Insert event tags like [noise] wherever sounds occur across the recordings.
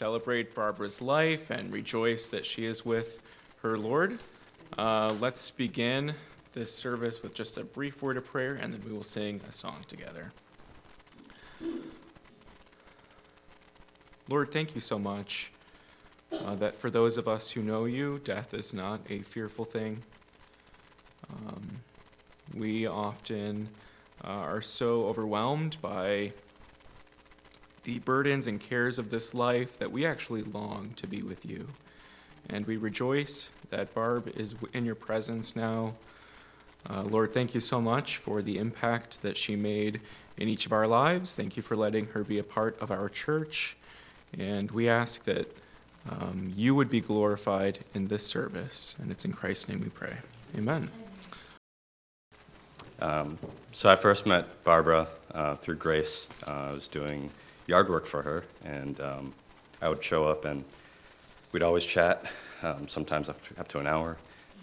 celebrate Barbara's life and rejoice that she is with her Lord. Uh, let's begin this service with just a brief word of prayer, and then we will sing a song together. Lord, thank you so much uh, that for those of us who know you, death is not a fearful thing. Um, we often uh, are so overwhelmed by the burdens and cares of this life that we actually long to be with you. And we rejoice that Barb is in your presence now. Uh, Lord, thank you so much for the impact that she made in each of our lives. Thank you for letting her be a part of our church. And we ask that um, you would be glorified in this service. And it's in Christ's name we pray. Amen. Um, so I first met Barbara uh, through Grace. Uh, I was doing yard work for her, and um, I would show up and we'd always chat, um, sometimes up to, up to an hour.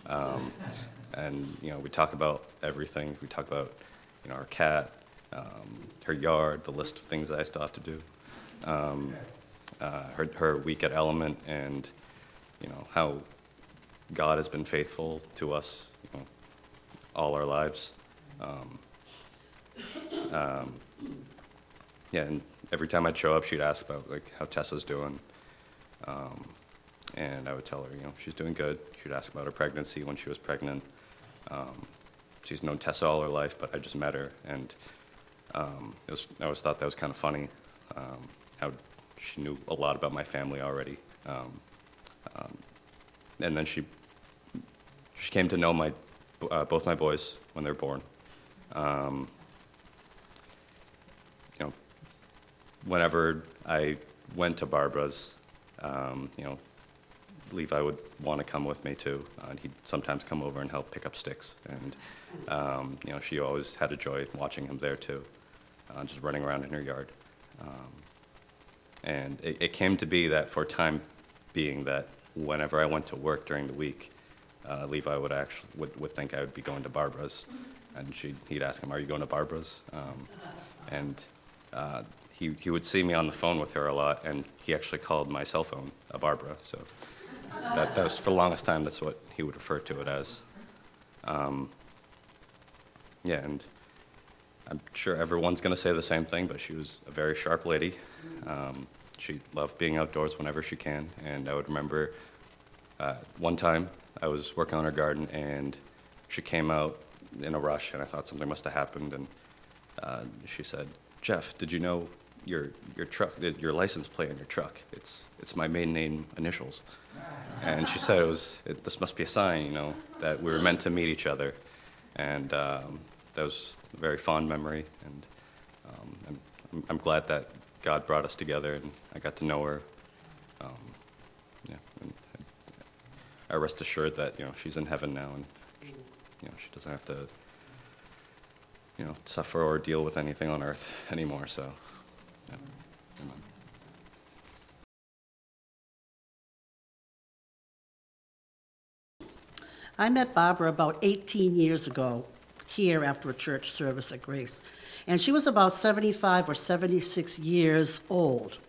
Um, and you know, we talk about everything. We talk about you know our cat, um, her yard, the list of things that I still have to do, um, uh, her her week at Element, and you know how God has been faithful to us, you know, all our lives. Um, yeah, and every time I'd show up, she'd ask about like how Tessa's doing, um, and I would tell her, you know, she's doing good. She'd ask about her pregnancy when she was pregnant. Um, she's known Tessa all her life, but I just met her, and um, was, I always thought that was kind of funny um, how she knew a lot about my family already. Um, um, and then she she came to know my uh, both my boys when they were born. Um, you know, whenever I went to Barbara's, um, you know, Levi would want to come with me too. Uh, and he'd sometimes come over and help pick up sticks. And, um, you know, she always had a joy watching him there too, uh, just running around in her yard. Um, and it, it, came to be that for time being that whenever I went to work during the week, uh, Levi would actually would, would think I would be going to Barbara's, and she he'd ask him, "Are you going to Barbara's?" Um, and uh, he he would see me on the phone with her a lot, and he actually called my cell phone a Barbara. So that, that was for the longest time. That's what he would refer to it as. Um, yeah, and I'm sure everyone's going to say the same thing, but she was a very sharp lady. Um, she loved being outdoors whenever she can, and I would remember uh, one time I was working on her garden, and she came out in a rush, and I thought something must have happened, and uh, she said, "Jeff, did you know your your truck, your license plate on your truck? It's it's my maiden name initials." And she said it was it, this must be a sign, you know, that we were meant to meet each other, and um, that was a very fond memory, and um, I'm, I'm glad that God brought us together, and I got to know her. Um, yeah, and I rest assured that you know she's in heaven now, and she, you know she doesn't have to you know suffer or deal with anything on earth [laughs] anymore. So. I met Barbara about 18 years ago here after a church service at Grace. And she was about 75 or 76 years old.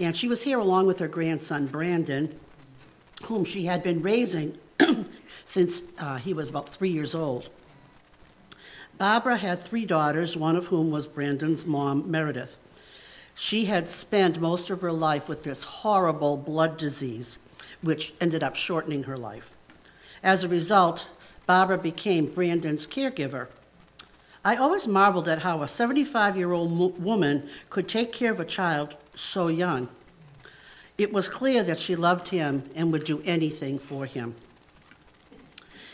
And she was here along with her grandson, Brandon, whom she had been raising [clears throat] since uh, he was about three years old. Barbara had three daughters, one of whom was Brandon's mom, Meredith. She had spent most of her life with this horrible blood disease, which ended up shortening her life. As a result, Barbara became Brandon's caregiver. I always marveled at how a 75 year old woman could take care of a child so young. It was clear that she loved him and would do anything for him.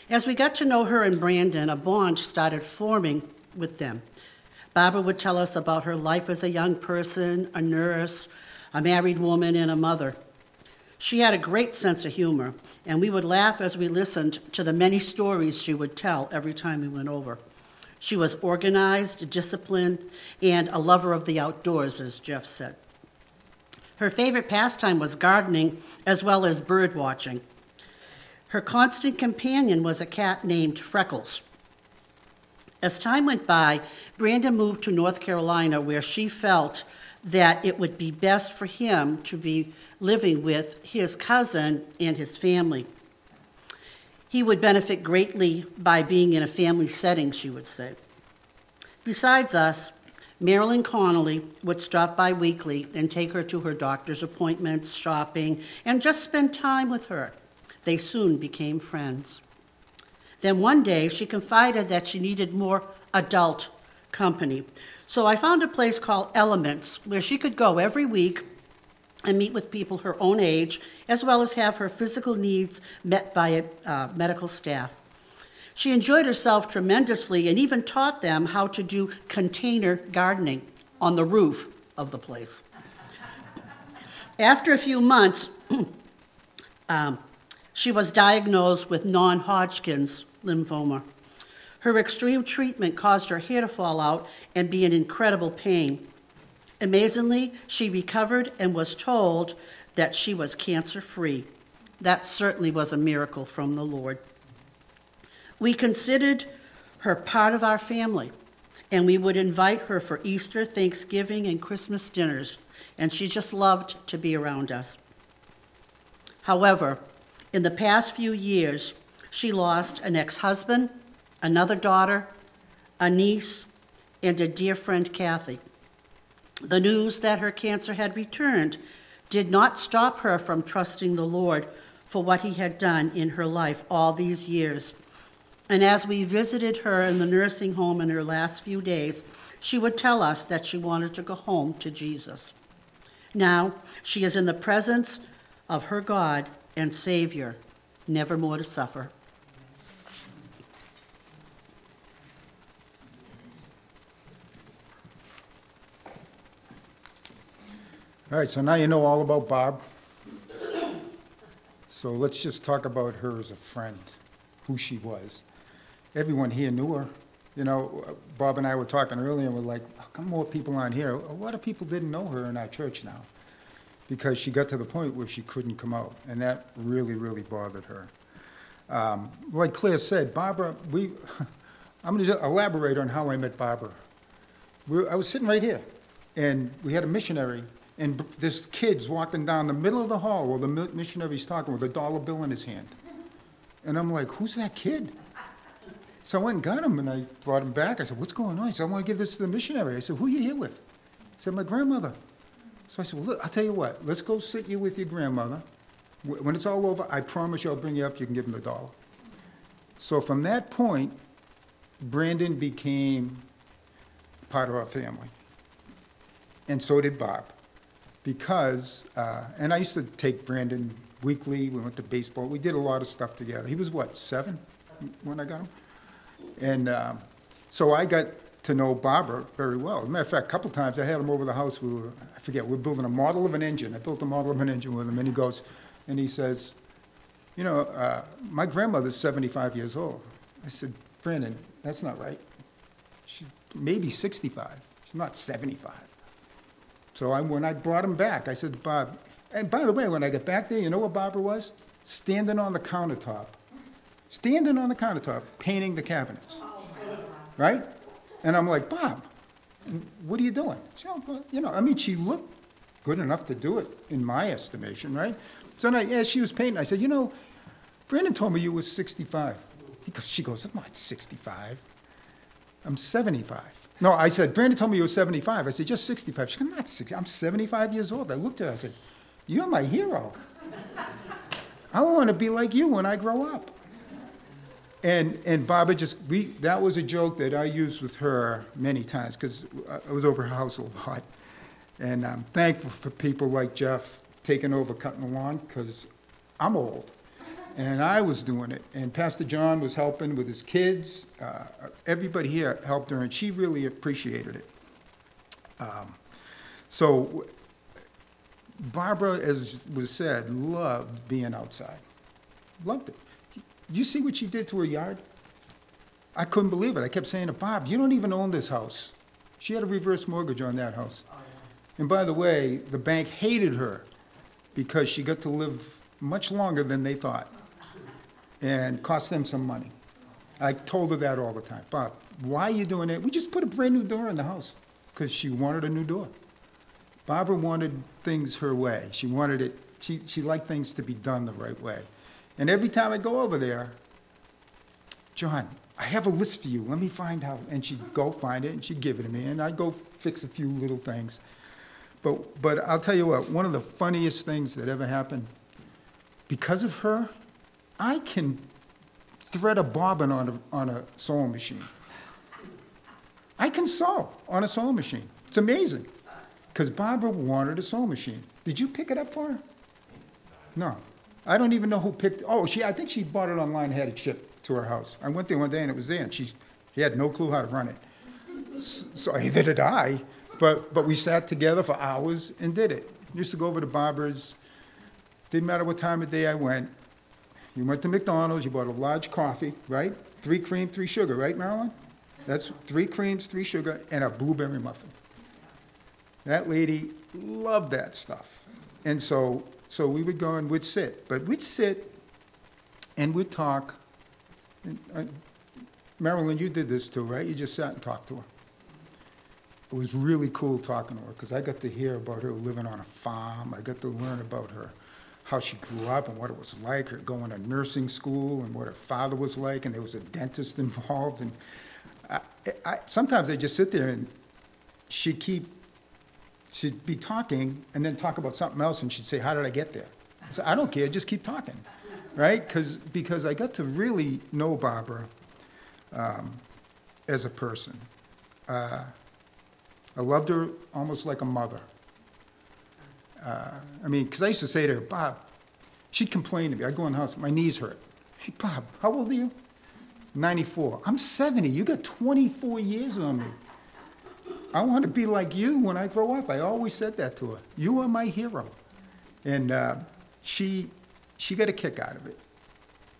As we got to know her and Brandon, a bond started forming with them. Barbara would tell us about her life as a young person, a nurse, a married woman, and a mother. She had a great sense of humor, and we would laugh as we listened to the many stories she would tell every time we went over. She was organized, disciplined, and a lover of the outdoors, as Jeff said. Her favorite pastime was gardening as well as bird watching. Her constant companion was a cat named Freckles. As time went by, Brandon moved to North Carolina, where she felt that it would be best for him to be living with his cousin and his family. He would benefit greatly by being in a family setting, she would say. Besides us, Marilyn Connolly would stop by weekly and take her to her doctor's appointments, shopping, and just spend time with her. They soon became friends. Then one day she confided that she needed more adult company. So I found a place called Elements where she could go every week and meet with people her own age, as well as have her physical needs met by uh, medical staff. She enjoyed herself tremendously and even taught them how to do container gardening on the roof of the place. After a few months, [clears throat] um, she was diagnosed with non Hodgkin's lymphoma. Her extreme treatment caused her hair to fall out and be in incredible pain. Amazingly, she recovered and was told that she was cancer free. That certainly was a miracle from the Lord. We considered her part of our family, and we would invite her for Easter, Thanksgiving, and Christmas dinners, and she just loved to be around us. However, in the past few years, she lost an ex husband, another daughter, a niece, and a dear friend, Kathy. The news that her cancer had returned did not stop her from trusting the Lord for what He had done in her life all these years. And as we visited her in the nursing home in her last few days, she would tell us that she wanted to go home to Jesus. Now she is in the presence of her God and Savior, never more to suffer. All right, so now you know all about Barb. So let's just talk about her as a friend, who she was. Everyone here knew her. You know, Bob and I were talking earlier, and we're like, how come more people aren't here? A lot of people didn't know her in our church now because she got to the point where she couldn't come out, and that really, really bothered her. Um, like Claire said, Barbara, we, [laughs] I'm going to elaborate on how I met Barbara. We, I was sitting right here, and we had a missionary, and this kid's walking down the middle of the hall while the mi- missionary's talking with a dollar bill in his hand. And I'm like, who's that kid? So I went and got him, and I brought him back. I said, what's going on? He said, I want to give this to the missionary. I said, who are you here with? He said, my grandmother. So I said, well, look, I'll tell you what, let's go sit you with your grandmother. When it's all over, I promise you I'll bring you up, you can give him the dollar. So from that point, Brandon became part of our family. And so did Bob. Because, uh, and I used to take Brandon weekly, we went to baseball, we did a lot of stuff together. He was what, seven when I got him? And um, so I got to know Barbara very well. As a matter of fact, a couple times I had him over the house. We were, I forget, we were building a model of an engine. I built a model of an engine with him, and he goes, and he says, You know, uh, my grandmother's 75 years old. I said, Brandon, that's not right. She maybe 65. She's not 75. So I, when I brought him back, I said Bob, and by the way, when I got back there, you know what Barbara was? Standing on the countertop standing on the countertop painting the cabinets. Oh, right? And I'm like, Bob, what are you doing? She, "Oh, you know, I mean, she looked good enough to do it in my estimation, right? So I, as she was painting, I said, you know, Brandon told me you were 65. He goes, she goes, I'm not 65. I'm 75. No, I said, Brandon told me you were 75. I said, just 65. She goes, I'm not 60. I'm 75 years old. I looked at her, I said, you're my hero. I want to be like you when I grow up. And, and Barbara just, we, that was a joke that I used with her many times, because I was over her house a lot. And I'm thankful for people like Jeff taking over cutting the lawn, because I'm old. And I was doing it, and Pastor Jon was helping with his kids. Uh, Everybody here helped her, and she really appreciated it. Um, So Barbara, as was said, loved being outside. Loved it. You see what she did to her yard? I couldn't believe it. I kept saying to Bob, you don't even own this house. She had a reverse mortgage on that house. And by the way, the bank hated her because she got to live much longer than they thought and cost them some money. I told her that all the time. Bob, why are you doing it? We just put a brand new door in the house because she wanted a new door. Barbara wanted things her way. She wanted it, she, she liked things to be done the right way. And every time I go over there, John, I have a list for you. Let me find out. And she'd go find it and she'd give it to me, and I'd go fix a few little things. But, but I'll tell you what, one of the funniest things that ever happened, because of her, I can thread a bobbin on a, on a sewing machine. I can sew on a sewing machine. It's amazing. Because Barbara wanted a sewing machine. Did you pick it up for her? No. I don't even know who picked, oh, she, I think she bought it online, and had it shipped to her house. I went there one day and it was there, and she, she had no clue how to run it. So [laughs] either did I, but, but we sat together for hours and did it. Used to go over to Barbara's, didn't matter what time of day I went. You went to McDonald's, you bought a large coffee, right? Three cream, three sugar, right, Marilyn? That's three creams, three sugar, and a blueberry muffin. That lady loved that stuff. And so, so we would go and we'd sit, but we'd sit and we'd talk. And, uh, Marilyn, you did this too, right? You just sat and talked to her. It was really cool talking to her because I got to hear about her living on a farm. I got to learn about her, how she grew up and what it was like, her going to nursing school and what her father was like, and there was a dentist [laughs] involved. And I, I, sometimes I just sit there and she'd keep she'd be talking and then talk about something else and she'd say, How did I get there? I said, I don't care, just keep talking, right? Cause, because I got to really know Barbara um, as a person. Uh, I loved her almost like a mother. Uh, I mean, because I used to say to her, Bob, she'd complain to me. I'd go in the house, my knees hurt. Hey, Bob, how old are you? 94. I'm 70. You got 24 years on me. I want to be like you when I grow up. I always said that to her. You are my hero. And uh, she, she got a kick out of it.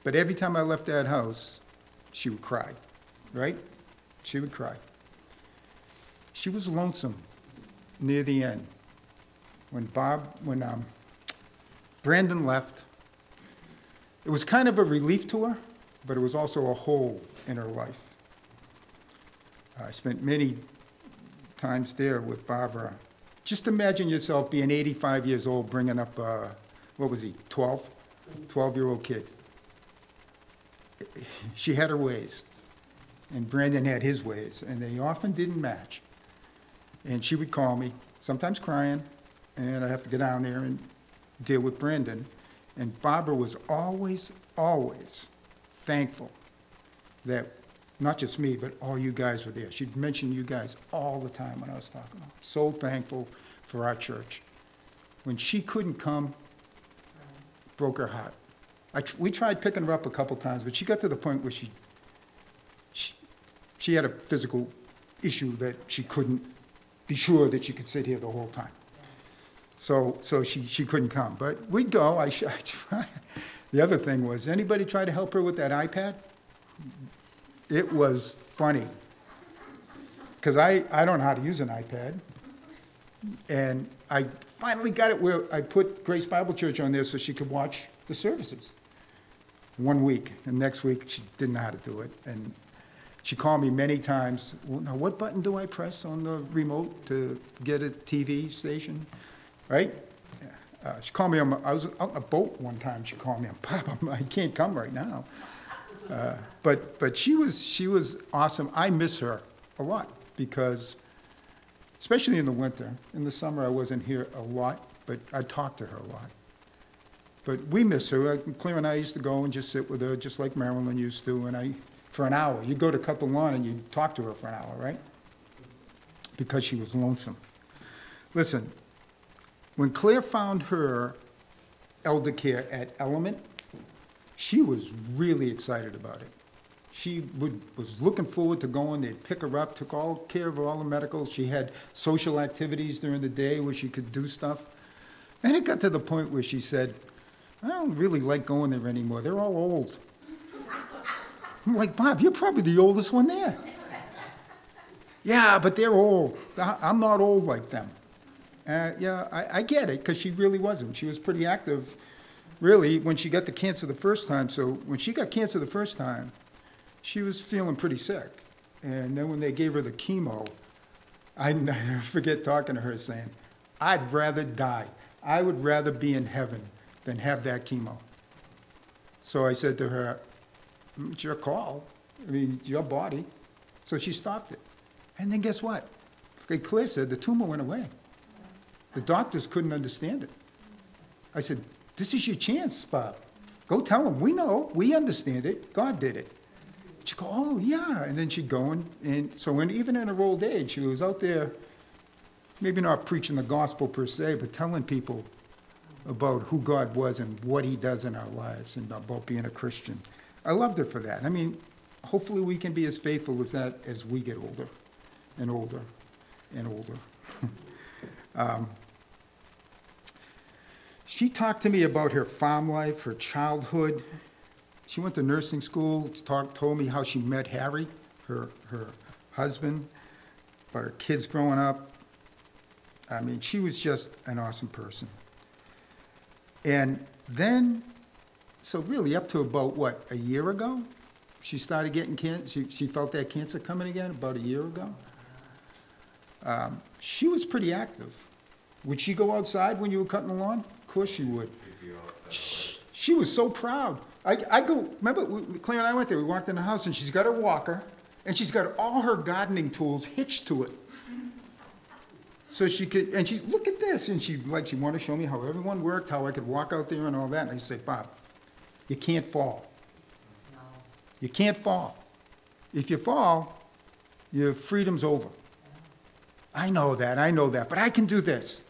But every time I left that house, she would cry, right? She would cry. She was lonesome near the end. When Bob, when um, Brandon left, it was kind of a relief to her, but it was also a hole in her life. I spent many times there with Barbara. Just imagine yourself being 85 years old, bringing up, uh, what was he, 12? 12 year old kid. She had her ways, and Brandon had his ways, and they often didn't match. And she would call me, sometimes crying, and I'd have to get down there and deal with Brendan. And Barbara was always, always thankful that not just me, but all you guys were there. She'd mention you guys all the time when I was talking. So thankful for our church. When she couldn't come, broke her heart. I, we tried picking her up a couple times, but she got to the point where she, she, she had a physical issue that she couldn't be sure that she could sit here the whole time. So, so she, she couldn't come. But we'd go. I, [laughs] I. The other thing was, anybody try to help her with that iPad? It was funny. Because I, I don't know how to use an iPad. And I finally got it where I put Grace Bible Church on there so she could watch the services. One week, and next week she didn't know how to do it. And she called me many times. Well, now, what button do I press on the remote to get a TV station? Right? Uh, she called me on. My, I was out on a boat one time. She called me. [laughs] I'm Papa. I can't come right now. Uh, but but she was she was awesome. I miss her a lot because, especially in the winter. In the summer, I wasn't here a lot, but I talked to her a lot. But we miss her. Uh, Claire and I used to go and just sit with her, just like Marilyn used to. And I, for an hour, you'd go to cut the lawn and you'd talk to her for an hour, right? Because she was lonesome. Listen, when Claire found her elder care at Element, she was really excited about it. She would, was looking forward to going. They'd pick her up, took all care of all the medicals. She had social activities during the day where she could do stuff. And it got to the point where she said, I don't really like going there anymore. They're all old. I'm like, Bob, you're probably the oldest one there. Yeah, but they're old. I'm not old like them. Uh, yeah, I, I get it, because she really wasn't. She was pretty active, really, when she got the cancer the first time. So when she got cancer the first time, she was feeling pretty sick. And then when they gave her the chemo, I [laughs] never forget talking to her saying, I'd rather die. I would rather be in heaven than have that chemo. So I said to her, "Mm, it's your call. I mean, your body. So she stopped it. And then guess what? Claire said, the tumor went away. The doctors couldn't understand it. I said, this is your chance, Bob. Go tell them, we know, we understand it, God did it. She'd go, oh, yeah, and then she'd go and, and so when, even in her old age, she was out there, maybe not preaching the gospel per se, but telling people about who God was and what he does in our lives and about being a Christian. I loved her for that. I mean, hopefully we can be as faithful as that as we get older and older and older. [laughs] um, she talked to me about her farm life, her childhood. She went to nursing school, talked, told me how she met Harry, her, her husband, about her kids growing up. I mean, she was just an awesome person. And then, so really up to about, what, a year ago? She started getting cancer, she, she felt that cancer coming again about a year ago. Um, she was pretty active. Would she go outside when you were cutting the lawn? Of course she would. She, she was so proud. I, I go, remember, we- Claire and I went there, we walked in the house, and she's got her walker, and she's got all her gardening tools hitched to it. So she could, and she, look at this, and she, like, she wanted to show me how everyone worked, how I could walk out there and all that, and I say, Bob, you can't fall. No. You can't fall. If you fall, your freedom's over. I know that, I know that, but I can do this.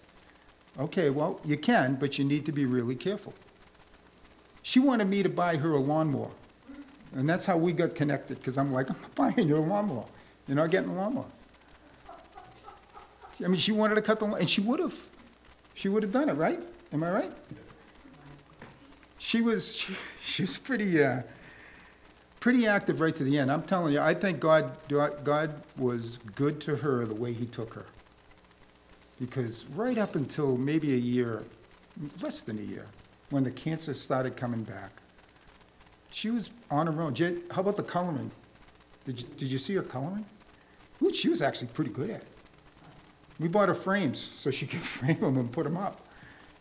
Okay, well, you can, but you need to be really careful. She wanted me to buy her a lawnmower. And that's how we got connected, because I'm like, [laughs] I'm buying you a lawnmower. You're not getting a lawnmower. I mean, she wanted to cut the lawn, and she would have. She would have done it, right? Am I right? She was, [laughs] she, pretty, uh, pretty active right to the end. I'm telling you, I think God, God was good to her the way he took her. Because right up until maybe a year, less than a year, when the cancer started coming back, she was on her own. How about the coloring? Did you, did you see her coloring? Ooh, she was actually pretty good at it. We bought her frames so she [laughs] could frame them and put them up.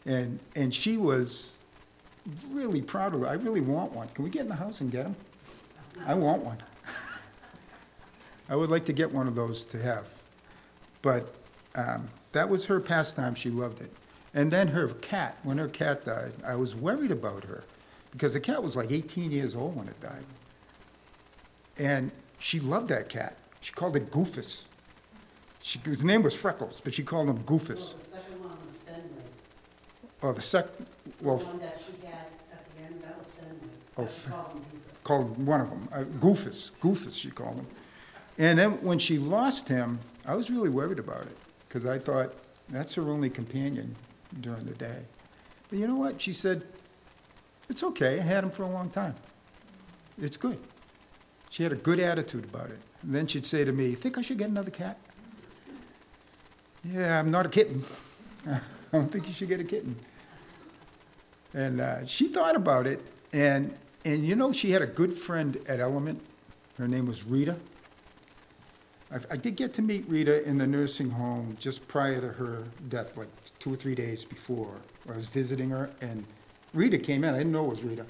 And, and she was really proud of it. I really want one. Can we get in the house and get them? I want one. [laughs] I would like to get one of those to have. But um, that was her pastime. She loved it. And then her cat, when her cat died, I was worried about her because the cat was like 18 years old when it died. And she loved that cat. She called it Goofus. She, his name was Freckles, but she called him Goofus. the second one was Fenway. Oh, the sec, well, The one that she had at the end, that was Fenway. Oh, was called him called one of them, uh, Goofus, Goofus she called him. And then when she lost him, I was really worried about it, because I thought, that's her only companion during the day. But you know what? She said, it's okay, I had him for a long time. It's good. She had a good attitude about it. And then she'd say to me, think I should get another cat? Yeah, I'm not a kitten. [laughs] I don't think you should get a kitten. And uh, she thought about it, and, and you know, she had a good friend at Element. Her name was Rita. I, I did get to meet Rita in the nursing home just prior to her death, like two or three days before. I was visiting her, and Rita came in. I didn't know it was Rita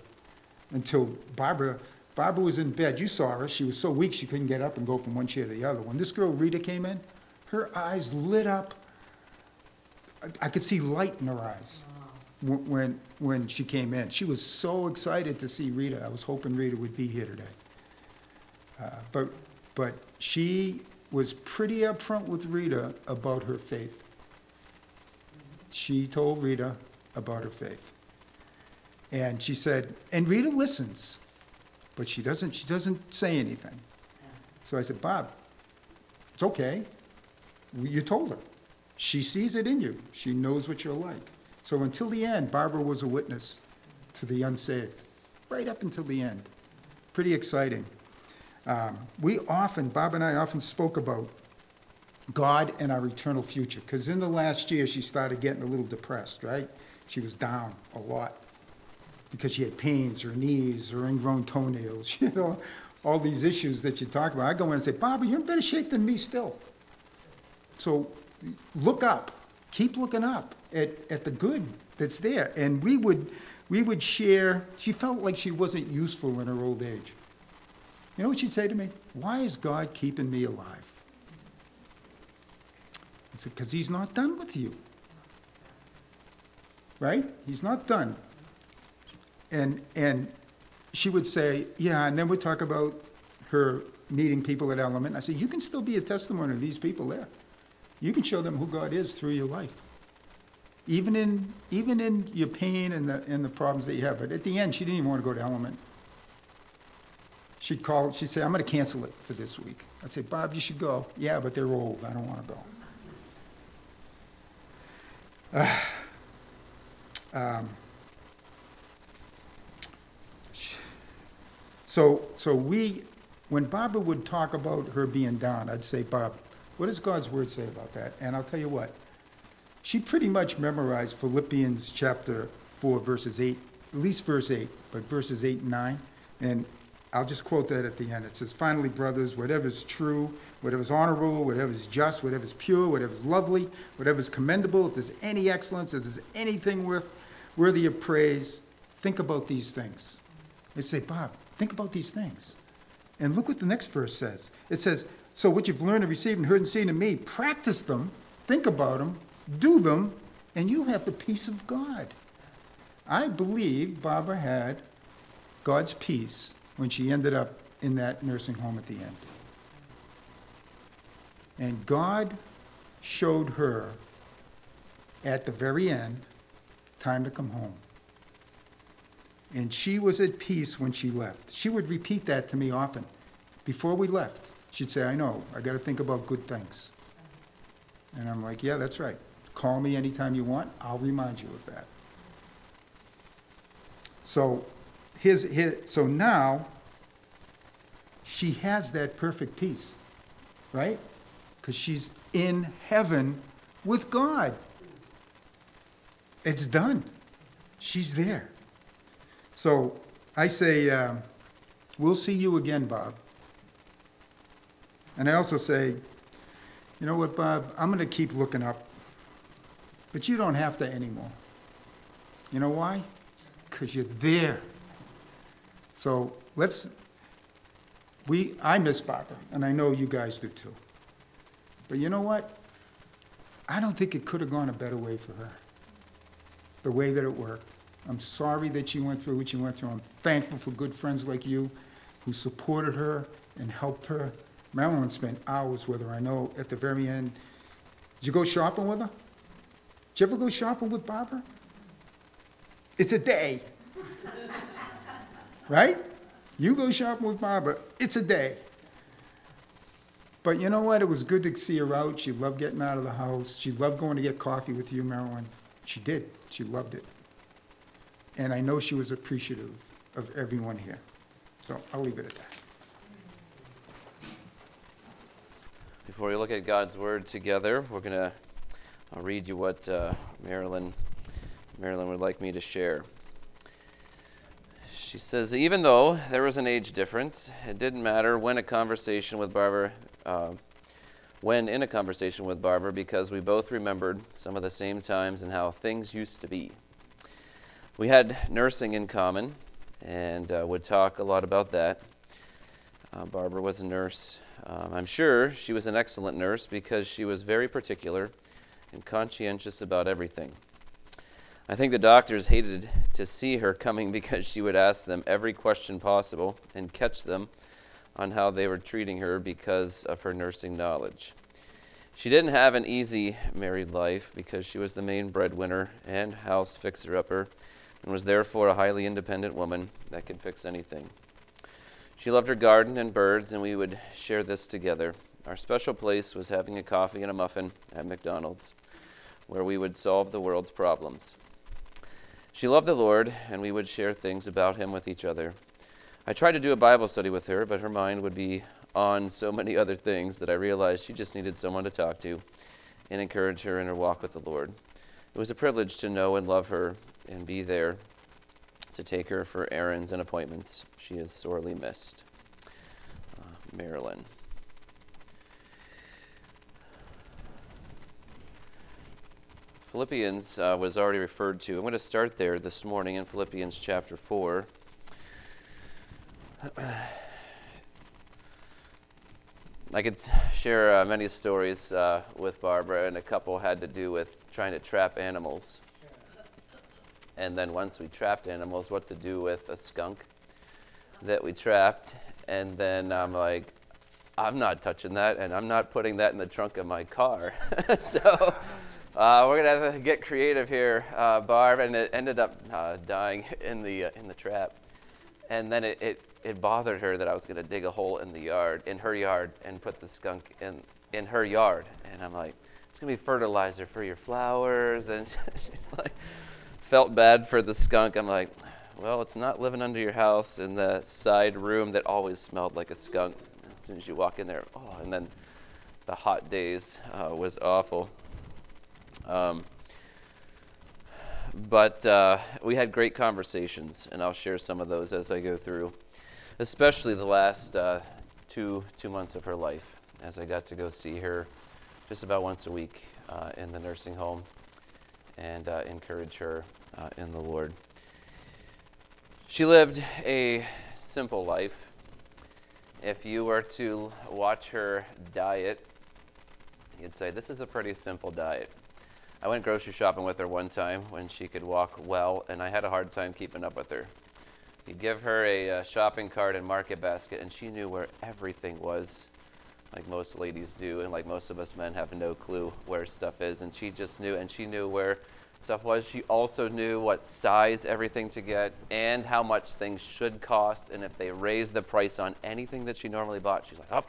until Barbara. Barbara was in bed. You saw her. She was so weak she couldn't get up and go from one chair to the other. When this girl Rita came in, her eyes lit up. I, I could see light in her eyes wh- when, when she came in. She was so excited to see Rita. I was hoping Rita would be here today. Uh, But, but she was pretty upfront with Rita about her faith. She told Rita about her faith. And she said, and Rita listens, but she doesn't, she doesn't say anything. So I said, Bob, it's okay. You told her. She sees it in you. She knows what you're like. So until the end, Barbara was a witness to the unsaved, right up until the end. Pretty exciting. Um, we often, Bob and I often spoke about God and our eternal future, because in the last year, she started getting a little depressed, right? She was down a lot because she had pains, her knees, her ingrown toenails, [laughs] you know, all these issues that you talk about. I go in and say, Bob, you're in better shape than me still. So look up. keep looking up at, at the good that's there. And we would, we would share, she felt like she wasn't useful in her old age. You know what she'd say to me? Why is God keeping me alive? I said, because he's not done with you. Right? He's not done. And, and she would say, yeah, and then we'd talk about her meeting people at Element. I said, you can still be a testimony to these people there. You can show them who God is through your life. Even in, even in your pain and the, and the problems that you have. But at the end, she didn't even want to go to Element. She'd call, she'd say, I'm going to cancel it for this week. I'd say, Bob, you should go. Yeah, but they're old. I don't want to go. [sighs] Um, So, so we, when Barbara would talk about her being down, I'd say, Bob, what does God's word say about that? And I'll tell you what, she pretty much memorized Philippians chapter 4, verses 8, at least verse 8, but verses 8 and 9. And I'll just quote that at the end. It says, Finally, brothers, whatever is true, whatever is honorable, whatever is just, whatever is pure, whatever is lovely, whatever is commendable, if there's any excellence, if there's anything worth, worthy of praise, think about these things. They say, Bob, think about these things. And look what the next verse says. It says, So what you've learned and received and heard and seen in me, practice them, think about them, do them, and you have the peace of God. I believe Barbara had God's peace when she ended up in that nursing home at the end. And God showed her at the very end time to come home. And she was at peace when she left. She would repeat that to me often. Before we left, she'd say, I know, I got to think about good things. And I'm like, yeah, that's right. Call me anytime you want, I'll remind you of that. So, his, his, so now, she has that perfect peace, right? Because she's in heaven with God. It's done. She's there. So I say, uh, we'll see you again, Bob. And I also say, you know what, Bob, I'm going to keep looking up, but you don't have to anymore. You know why? Because you're there. So let's, we, I miss Barbara, and I know you guys do too. But you know what? I don't think it could have gone a better way for her, the way that it worked. I'm sorry that she went through what she went through. I'm thankful for good friends like you who supported her and helped her. Marilyn spent hours with her. I know at the very end. Did you go shopping with her? Did you ever go shopping with Barbara? It's a day. Right? You go shopping with Barbara, it's a day. But you know what? It was good to see her out. She loved getting out of the house. She loved going to get coffee with you, Marilyn. She did. She loved it. And I know she was appreciative of everyone here. So I'll leave it at that. Before we look at God's Word together, we're going to read you what uh, Marilyn, Marilyn would like me to share. She says, even though there was an age difference, it didn't matter when a conversation with Barbara, uh, when in a conversation with Barbara, because we both remembered some of the same times and how things used to be. We had nursing in common and uh, would talk a lot about that. Uh, Barbara was a nurse. Um, I'm sure she was an excellent nurse because she was very particular and conscientious about everything. I think the doctors hated to see her coming [laughs] because she would ask them every question possible and catch them on how they were treating her because of her nursing knowledge. She didn't have an easy married life because she was the main breadwinner and house fixer upper and was therefore a highly independent woman that could fix anything. She loved her garden and birds, and we would share this together. Our special place was having a coffee and a muffin at McDonald's, where we would solve the world's problems. She loved the Lord, and we would share things about Him with each other. I tried to do a Bible study with her, but her mind would be on so many other things that I realized she just needed someone to talk to and encourage her in her walk with the Lord. It was a privilege to know and love her and be there to take her for errands and appointments. She is sorely missed. Uh, Marilyn. Philippians uh, was already referred to. I'm going to start there this morning in Philippians chapter 4. I could share uh, many stories uh, with Barbara, and a couple had to do with trying to trap animals. And then once we trapped animals, what to do with a skunk that we trapped. And then I'm like, I'm not touching that, and I'm not putting that in the trunk of my car. [laughs] so uh, we're gonna have to get creative here, uh, Barb. And it ended up uh, dying [laughs] in the uh, in the trap. And then it, it it bothered her that I was gonna dig a hole in the yard, in her yard, and put the skunk in in her yard. And I'm like, it's gonna be fertilizer for your flowers. [laughs] And she's like, felt bad for the skunk. I'm like, well, it's not living under your house in the side room that always smelled like a skunk as soon as you walk in there. Oh, and then the hot days uh, was awful. Um, but uh, we had great conversations, and I'll share some of those as I go through, especially the last uh, two two months of her life, as I got to go see her just about once a week uh, in the nursing home and uh, encourage her uh, in the Lord. She lived a simple life. If you were to watch her diet, you'd say, This is a pretty simple diet. I went grocery shopping with her one time when she could walk well, and I had a hard time keeping up with her. You give her a, uh shopping cart and market basket, and she knew where everything was, like most ladies do, and like most of us men have no clue where stuff is. And she just knew, and she knew where stuff was. She also knew what size everything to get and how much things should cost. And if they raised the price on anything that she normally bought, she's like, oh,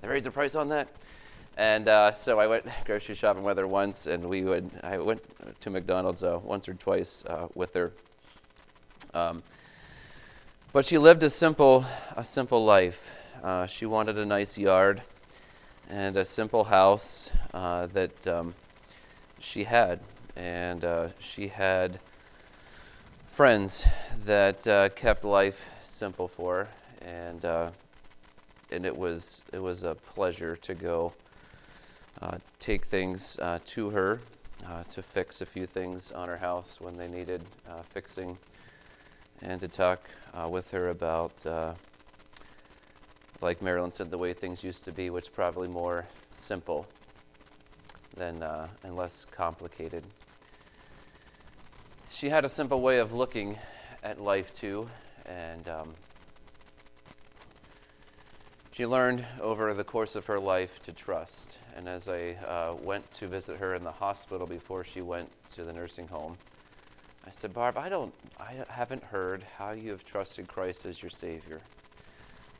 they raised the price on that. And uh, so I went grocery shopping with her once, and we would I went to McDonald's uh, once or twice uh, with her. Um, but she lived a simple a simple life. Uh, she wanted a nice yard and a simple house uh, that um, she had, and uh, she had friends that kept life simple for her, and and it was it was a pleasure to go uh, take things uh, to her uh, to fix a few things on her house when they needed fixing, and to talk with her about, like Marilyn said, the way things used to be, which is probably more simple than and less complicated. She had a simple way of looking at life too, and um, she learned over the course of her life to trust. And as I uh, went to visit her in the hospital before she went to the nursing home, I said, Barb, I don't, I haven't heard how you have trusted Christ as your Savior.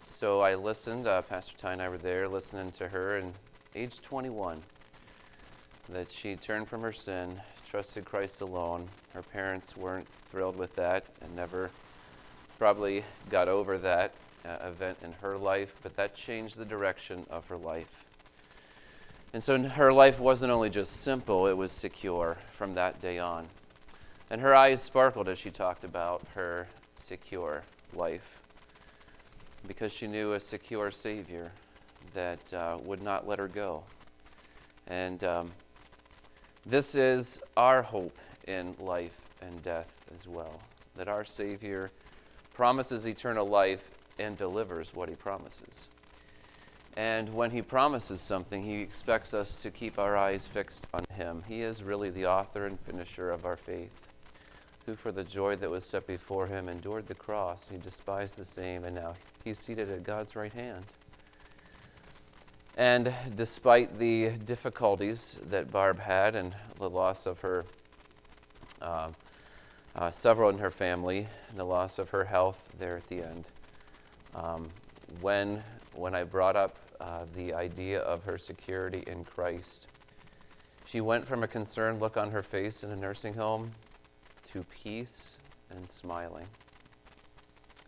So I listened. Uh, Pastor Ty and I were there listening to her, and age 21, that she turned from her sin, trusted Christ alone. Her parents weren't thrilled with that, and never probably got over that uh, event in her life, but that changed the direction of her life. And so her life wasn't only just simple, it was secure from that day on. And her eyes sparkled as she talked about her secure life because she knew a secure Savior that uh, would not let her go. And um, this is our hope in life and death as well that our Savior promises eternal life and delivers what he promises. And when he promises something, he expects us to keep our eyes fixed on him. He is really the author and finisher of our faith, who for the joy that was set before him endured the cross. He despised the same, and now he's seated at God's right hand. And despite the difficulties that Barb had and the loss of her, uh, uh, several in her family, and the loss of her health there at the end, um, when, when I brought up uh, the idea of her security in Christ, she went from a concerned look on her face in a nursing home to peace and smiling.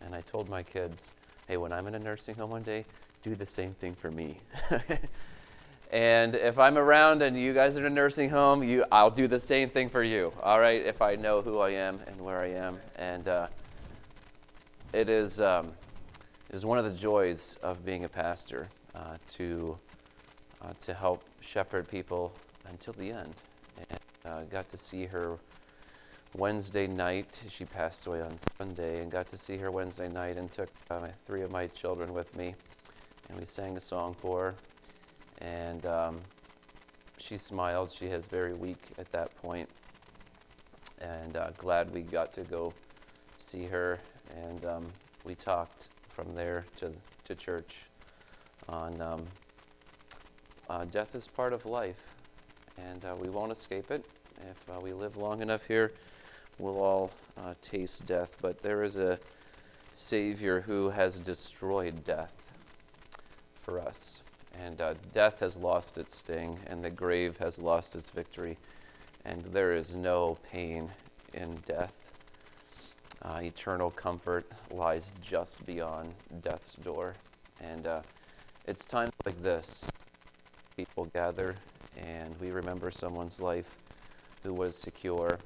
And I told my kids, hey, when I'm in a nursing home one day, do the same thing for me. [laughs] and if I'm around and you guys are in a nursing home, you, I'll do the same thing for you, all right, if I know who I am and where I am. And uh, it is. Um, is one of the joys of being a pastor uh, to, uh, to help shepherd people until the end. And Uh, got to see her Wednesday night. She passed away on Sunday, and got to see her Wednesday night and took uh, three of my children with me, and we sang a song for her. And um, she smiled. She was very weak at that point, and uh, glad we got to go see her. And um, we talked from there to to church on um, uh, death is part of life, and uh, we won't escape it. If uh, we live long enough here, we'll all uh, taste death. But there is a Savior who has destroyed death for us. And uh, death has lost its sting, and the grave has lost its victory. And there is no pain in death. Uh, eternal comfort lies just beyond death's door. And it's times like this people gather and we remember someone's life who was secure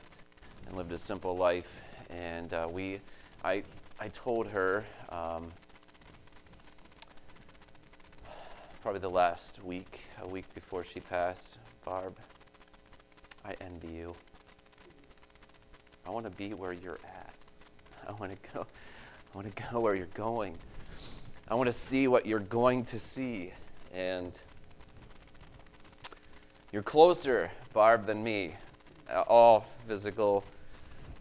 and lived a simple life. And uh, we, I, I told her um, probably the last week, a week before she passed, Barb, I envy you. I want to be where you're at. I want to go. I want to go where you're going. I want to see what you're going to see. And you're closer, Barb, than me. Uh, all physical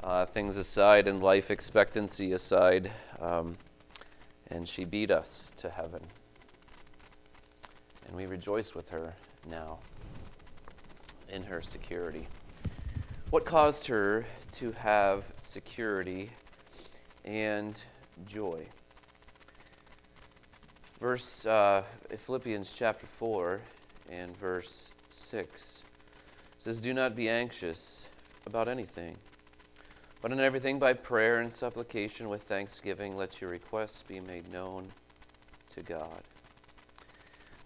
uh, things aside and life expectancy aside. Um, and she beat us to heaven. And we rejoice with her now in her security. What caused her to have security and joy? Verse uh, Philippians chapter 4 and verse 6 says, Do not be anxious about anything, but in everything by prayer and supplication with thanksgiving, let your requests be made known to God.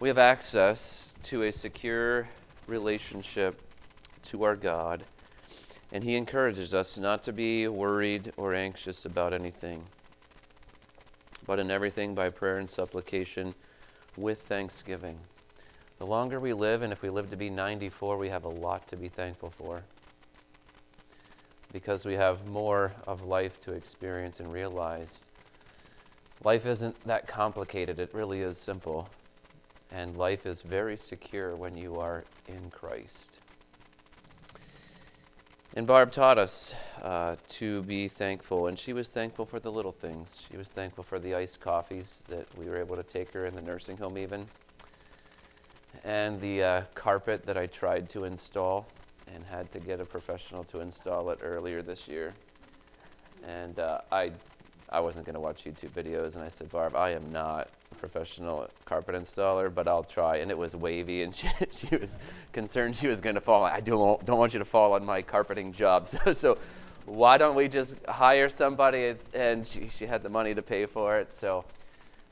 We have access to a secure relationship to our God, and He encourages us not to be worried or anxious about anything, but in everything by prayer and supplication with thanksgiving. The longer we live, and if we live to be 94, we have a lot to be thankful for. Because we have more of life to experience and realize. Life isn't that complicated, it really is simple. And life is very secure when you are in Christ. And Barb taught us uh, to be thankful, and she was thankful for the little things. She was thankful for the iced coffees that we were able to take her in the nursing home, even and the uh, carpet that I tried to install and had to get a professional to install it earlier this year. And uh, I, I wasn't going to watch YouTube videos, and I said, Barb, I am not professional carpet installer, but I'll try. And it was wavy, and [laughs] she, she was concerned she was going to fall. I don't, don't want you to fall on my carpeting job. [laughs] So, so why don't we just hire somebody? And she, she had the money to pay for it. So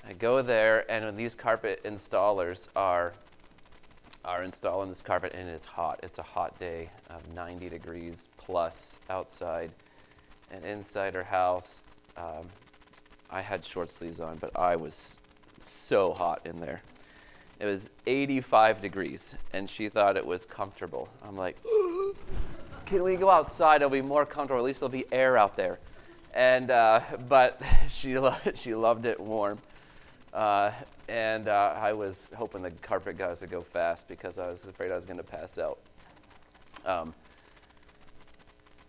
I go there, and these carpet installers are are installing this carpet and it's hot. It's a hot day of 90 degrees plus outside. And inside her house, um, I had short sleeves on, but I was so hot in there. It was 85 degrees, and she thought it was comfortable. I'm like, [gasps] can we go outside? It'll be more comfortable. At least there'll be air out there. And uh, [laughs] but [laughs] she lo- she loved it warm. Uh, and uh, I was hoping the carpet guys would go fast because I was afraid I was going to pass out. Um,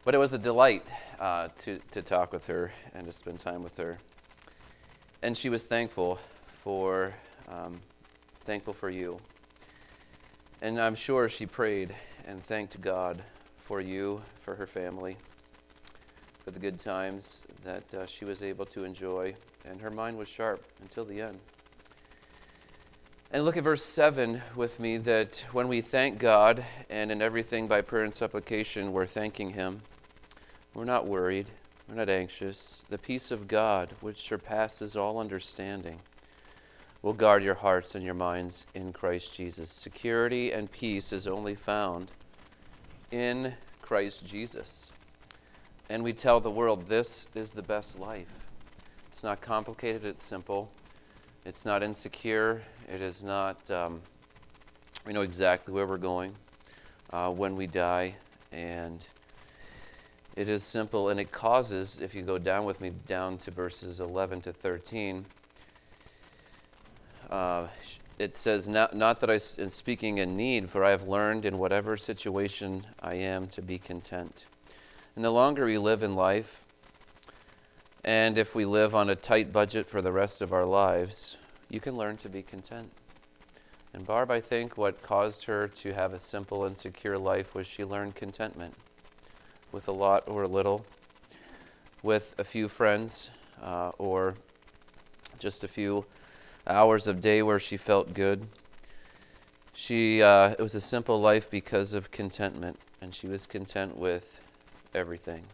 but it was a delight uh, to, to talk with her and to spend time with her. And she was thankful for, um, thankful for you. And I'm sure she prayed and thanked God for you, for her family, for the good times that uh, she was able to enjoy. And her mind was sharp until the end. And look at verse 7 with me that when we thank God and in everything by prayer and supplication, we're thanking Him. We're not worried. We're not anxious. The peace of God, which surpasses all understanding, will guard your hearts and your minds in Christ Jesus. Security and peace is only found in Christ Jesus. And we tell the world this is the best life. It's not complicated, it's simple. It's not insecure. It is not, um, we know exactly where we're going uh, when we die. And it is simple, and it causes, if you go down with me down to verses 11 to 13, uh, it says, not, not I am speaking in need, for I have learned in whatever situation I am to be content. And the longer we live in life, and if we live on a tight budget for the rest of our lives, you can learn to be content. And Barb, I think what caused her to have a simple and secure life was she learned contentment with a lot or a little, with a few friends, uh, or just a few hours of day where she felt good. She, uh, it was a simple life because of contentment, and she was content with everything.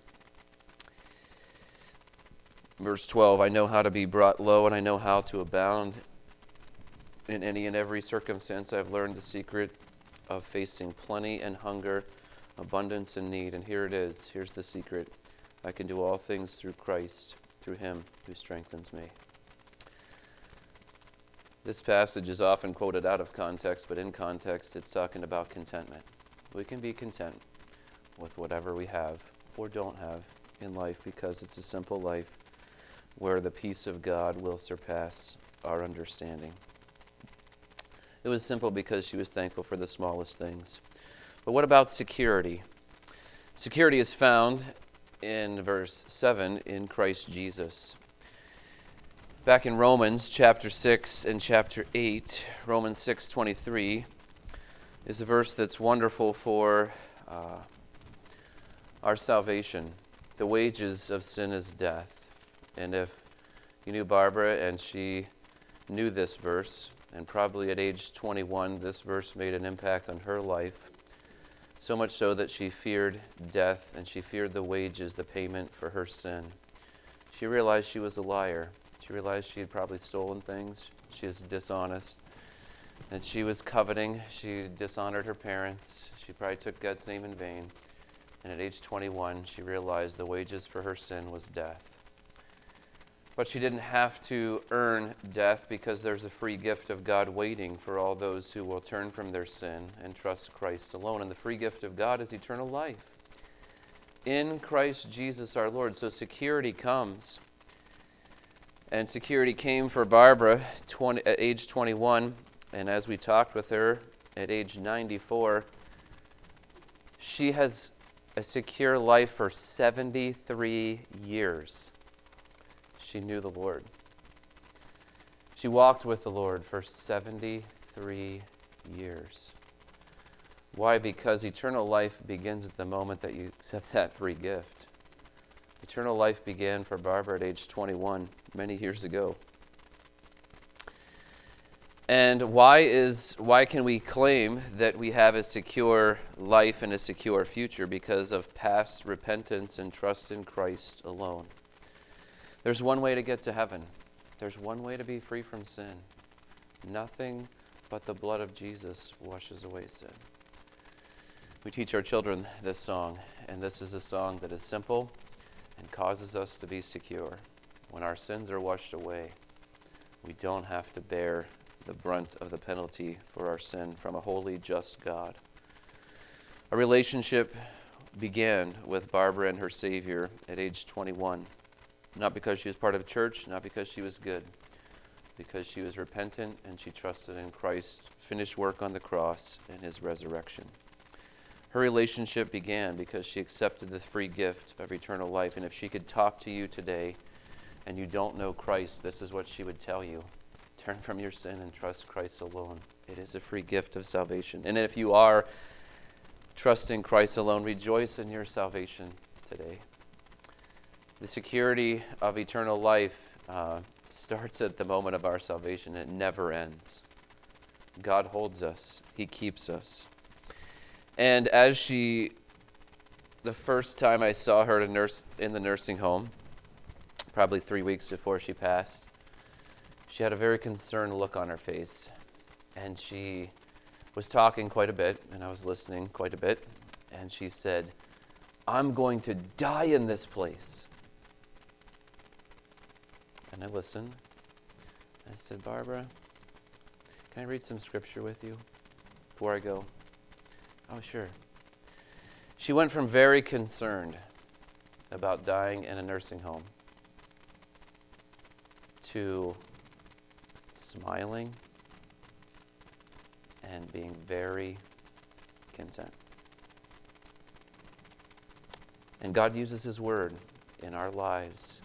Verse 12 I know how to be brought low, and I know how to abound. In any and every circumstance, I've learned the secret of facing plenty and hunger, abundance and need. And here it is. Here's the secret I can do all things through Christ, through Him who strengthens me. This passage is often quoted out of context, but in context, it's talking about contentment. We can be content with whatever we have or don't have in life because it's a simple life where the peace of God will surpass our understanding. It was simple because she was thankful for the smallest things. But what about security? Security is found in verse 7 in Christ Jesus. Back in Romans chapter 6 and chapter 8, Romans 6:23 is a verse that's wonderful for uh, our salvation. The wages of sin is death. And if you knew Barbara and she knew this verse, and probably at age 21, this verse made an impact on her life, so much so that she feared death and she feared the wages, the payment for her sin. She realized she was a liar. She realized she had probably stolen things. She was dishonest. And she was coveting. She dishonored her parents. She probably took God's name in vain. And at age 21, she realized the wages for her sin was death. But she didn't have to earn death because there's a free gift of God waiting for all those who will turn from their sin and trust Christ alone. And the free gift of God is eternal life in Christ Jesus our Lord. So security comes. And security came for Barbara 20, at age 21. And as we talked with her at age 94, she has a secure life for 73 years she knew the Lord. She walked with the Lord for 73 years. Why? Because eternal life begins at the moment that you accept that free gift. Eternal life began for Barbara at age 21, many years ago. And why is why can we claim that we have a secure life and a secure future because of past repentance and trust in Christ alone? There's one way to get to heaven. There's one way to be free from sin. Nothing but the blood of Jesus washes away sin. We teach our children this song, and this is a song that is simple and causes us to be secure. When our sins are washed away, we don't have to bear the brunt of the penalty for our sin from a holy, just God. A relationship began with Barbara and her Savior at age 21. Not because she was part of a church, not because she was good, because she was repentant and she trusted in Christ's finished work on the cross and his resurrection. Her relationship began because she accepted the free gift of eternal life. And if she could talk to you today and you don't know Christ, this is what she would tell you turn from your sin and trust Christ alone. It is a free gift of salvation. And if you are trusting Christ alone, rejoice in your salvation today. The security of eternal life uh, starts at the moment of our salvation, it never ends. God holds us, He keeps us. And as she, the first time I saw her nurse, in the nursing home, probably three weeks before she passed, she had a very concerned look on her face. And she was talking quite a bit, and I was listening quite a bit. And she said, I'm going to die in this place. And I listened. I said, Barbara, can I read some scripture with you before I go? Oh, sure. She went from very concerned about dying in a nursing home to smiling and being very content. And God uses His Word in our lives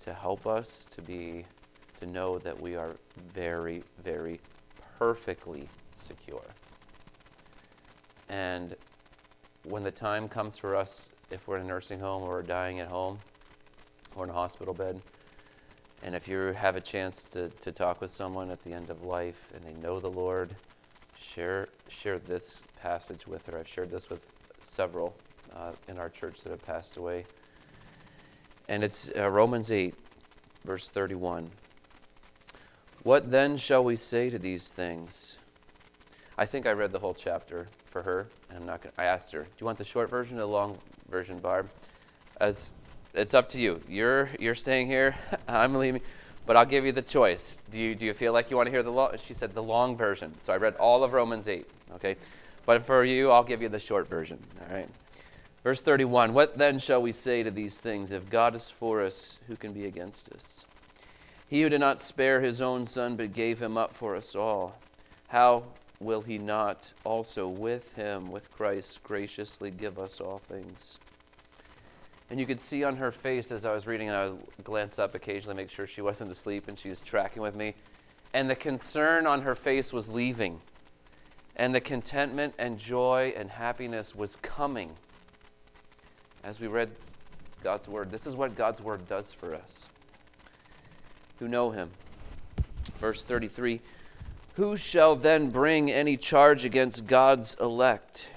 to help us to be, to know that we are very, very perfectly secure. And when the time comes for us, if we're in a nursing home or dying at home or in a hospital bed, and if you have a chance to, to talk with someone at the end of life and they know the Lord, share, share this passage with her. I've shared this with several uh, in our church that have passed away. And it's uh, Romans 8, verse 31. What then shall we say to these things? I think I read the whole chapter for her, and I'm not gonna, I asked her, "Do you want the short version or the long version, Barb?" As it's up to you. You're you're staying here. [laughs] I'm leaving, but I'll give you the choice. Do you do you feel like you want to hear the long? She said the long version. So I read all of Romans 8. Okay, but for you, I'll give you the short version. All right. Verse 31 What then shall we say to these things? If God is for us, who can be against us? He who did not spare his own son, but gave him up for us all, how will he not also with him, with Christ, graciously give us all things? And you could see on her face as I was reading, and I would glance up occasionally, make sure she wasn't asleep, and she was tracking with me. And the concern on her face was leaving, and the contentment and joy and happiness was coming. As we read God's word, this is what God's word does for us who know him. Verse 33 Who shall then bring any charge against God's elect?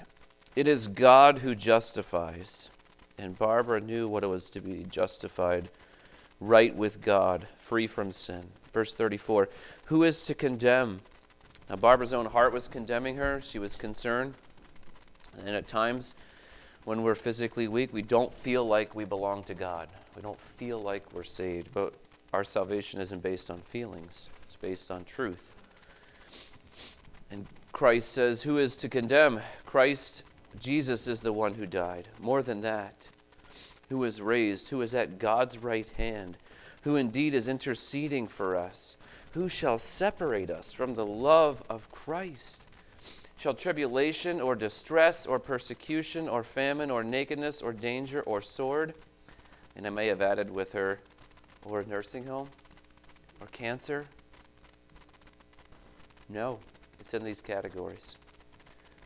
It is God who justifies. And Barbara knew what it was to be justified right with God, free from sin. Verse 34 Who is to condemn? Now, Barbara's own heart was condemning her. She was concerned. And at times, when we're physically weak, we don't feel like we belong to God. We don't feel like we're saved. But our salvation isn't based on feelings, it's based on truth. And Christ says, Who is to condemn? Christ, Jesus, is the one who died. More than that, who is raised, who is at God's right hand, who indeed is interceding for us. Who shall separate us from the love of Christ? Shall tribulation or distress or persecution or famine or nakedness or danger or sword? And I may have added with her, or nursing home or cancer? No, it's in these categories.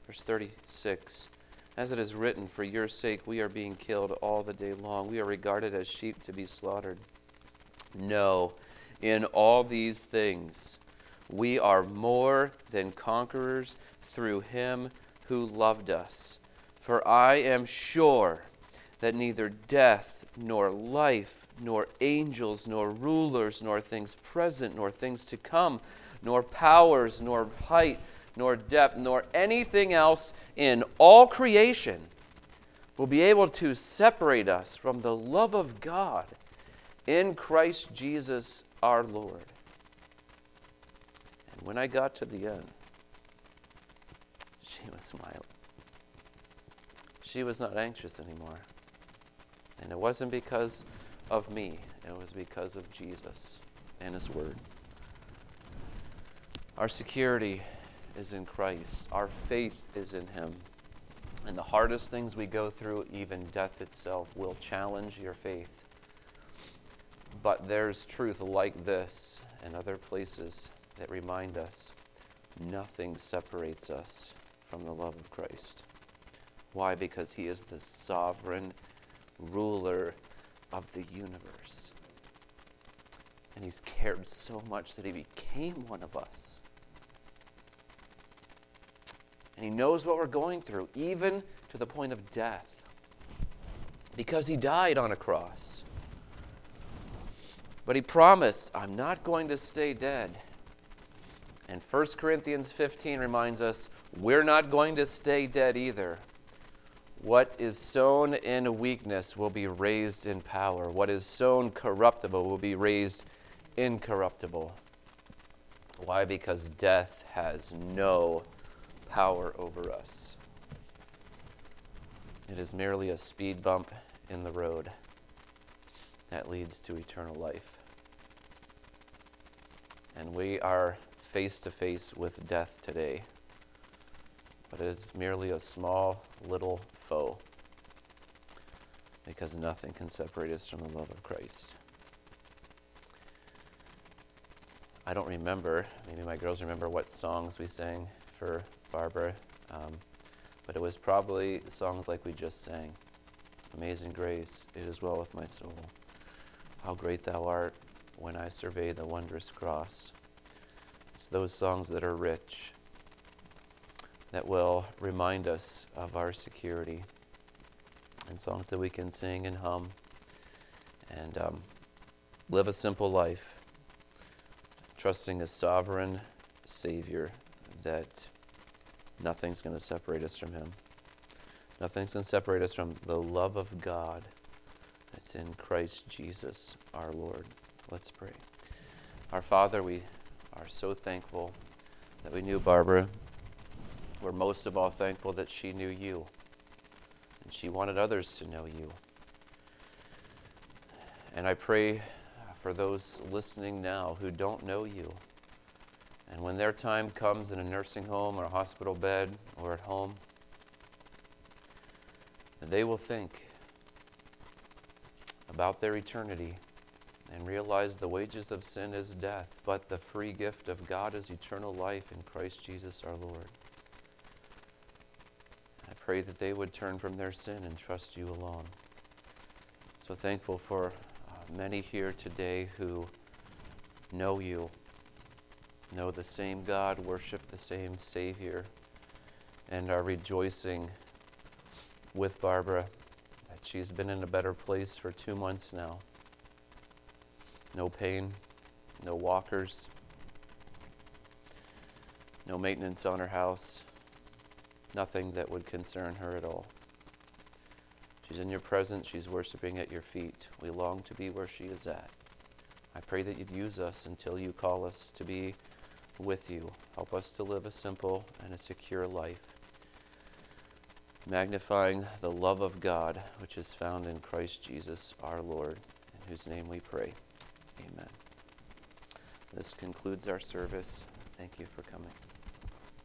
Verse 36 As it is written, For your sake we are being killed all the day long. We are regarded as sheep to be slaughtered. No, in all these things we are more than conquerors through him who loved us. For I am sure that neither death nor life nor angels, nor rulers, nor things present, nor things to come, nor powers, nor height, nor depth, nor anything else in all creation will be able to separate us from the love of God in Christ Jesus our Lord. And when I got to the end, she was smiling. She was not anxious anymore. And it wasn't because of me, it was because of Jesus and His Word. Our security is in Christ, our faith is in Him. And the hardest things we go through, even death itself, will challenge your faith. But there's truth like this and other places that remind us nothing separates us from the love of Christ. Why? Because He is the sovereign ruler of the universe. And he's cared so much that he became one of us. And he knows what we're going through, even to the point of death, because he died on a cross. But he promised, I'm not going to stay dead. And 1 Corinthians 15 reminds us, we're not going to stay dead either. What is sown in weakness will be raised in power. What is sown corruptible will be raised incorruptible. Why? Because death has no power over us. It is merely a speed bump in the road that leads to eternal life. And we are face to face with death today, but it is merely a small little foe because nothing can separate us from the love of Christ. I don't remember, maybe my girls remember what songs we sang for Barbara, um, but it was probably songs like we just sang Amazing Grace, It is Well with My Soul. How great thou art when I survey the wondrous cross. It's those songs that are rich, that will remind us of our security, and songs that we can sing and hum and um, live a simple life, trusting a sovereign Savior that nothing's going to separate us from Him. Nothing's going to separate us from the love of God that's in Christ Jesus our Lord. Let's pray. Our Father, we are so thankful that we knew Barbara. We're most of all thankful that she knew you and she wanted others to know you. And I pray for those listening now who don't know you. And when their time comes in a nursing home or a hospital bed or at home, they will think about their eternity and realize the wages of sin is death, but the free gift of God is eternal life in Christ Jesus our Lord. I pray that they would turn from their sin and trust you alone. So thankful for uh, many here today who know you, know the same God, worship the same Savior, and are rejoicing with Barbara that she's been in a better place for two months now. No pain, no walkers, no maintenance on her house, nothing that would concern her at all. She's in your presence, she's worshiping at your feet. We long to be where she is at. I pray that you'd use us until you call us to be with you. Help us to live a simple and a secure life, magnifying the love of God which is found in Christ Jesus our Lord, in whose name we pray. Amen. This concludes our service. Thank you for coming.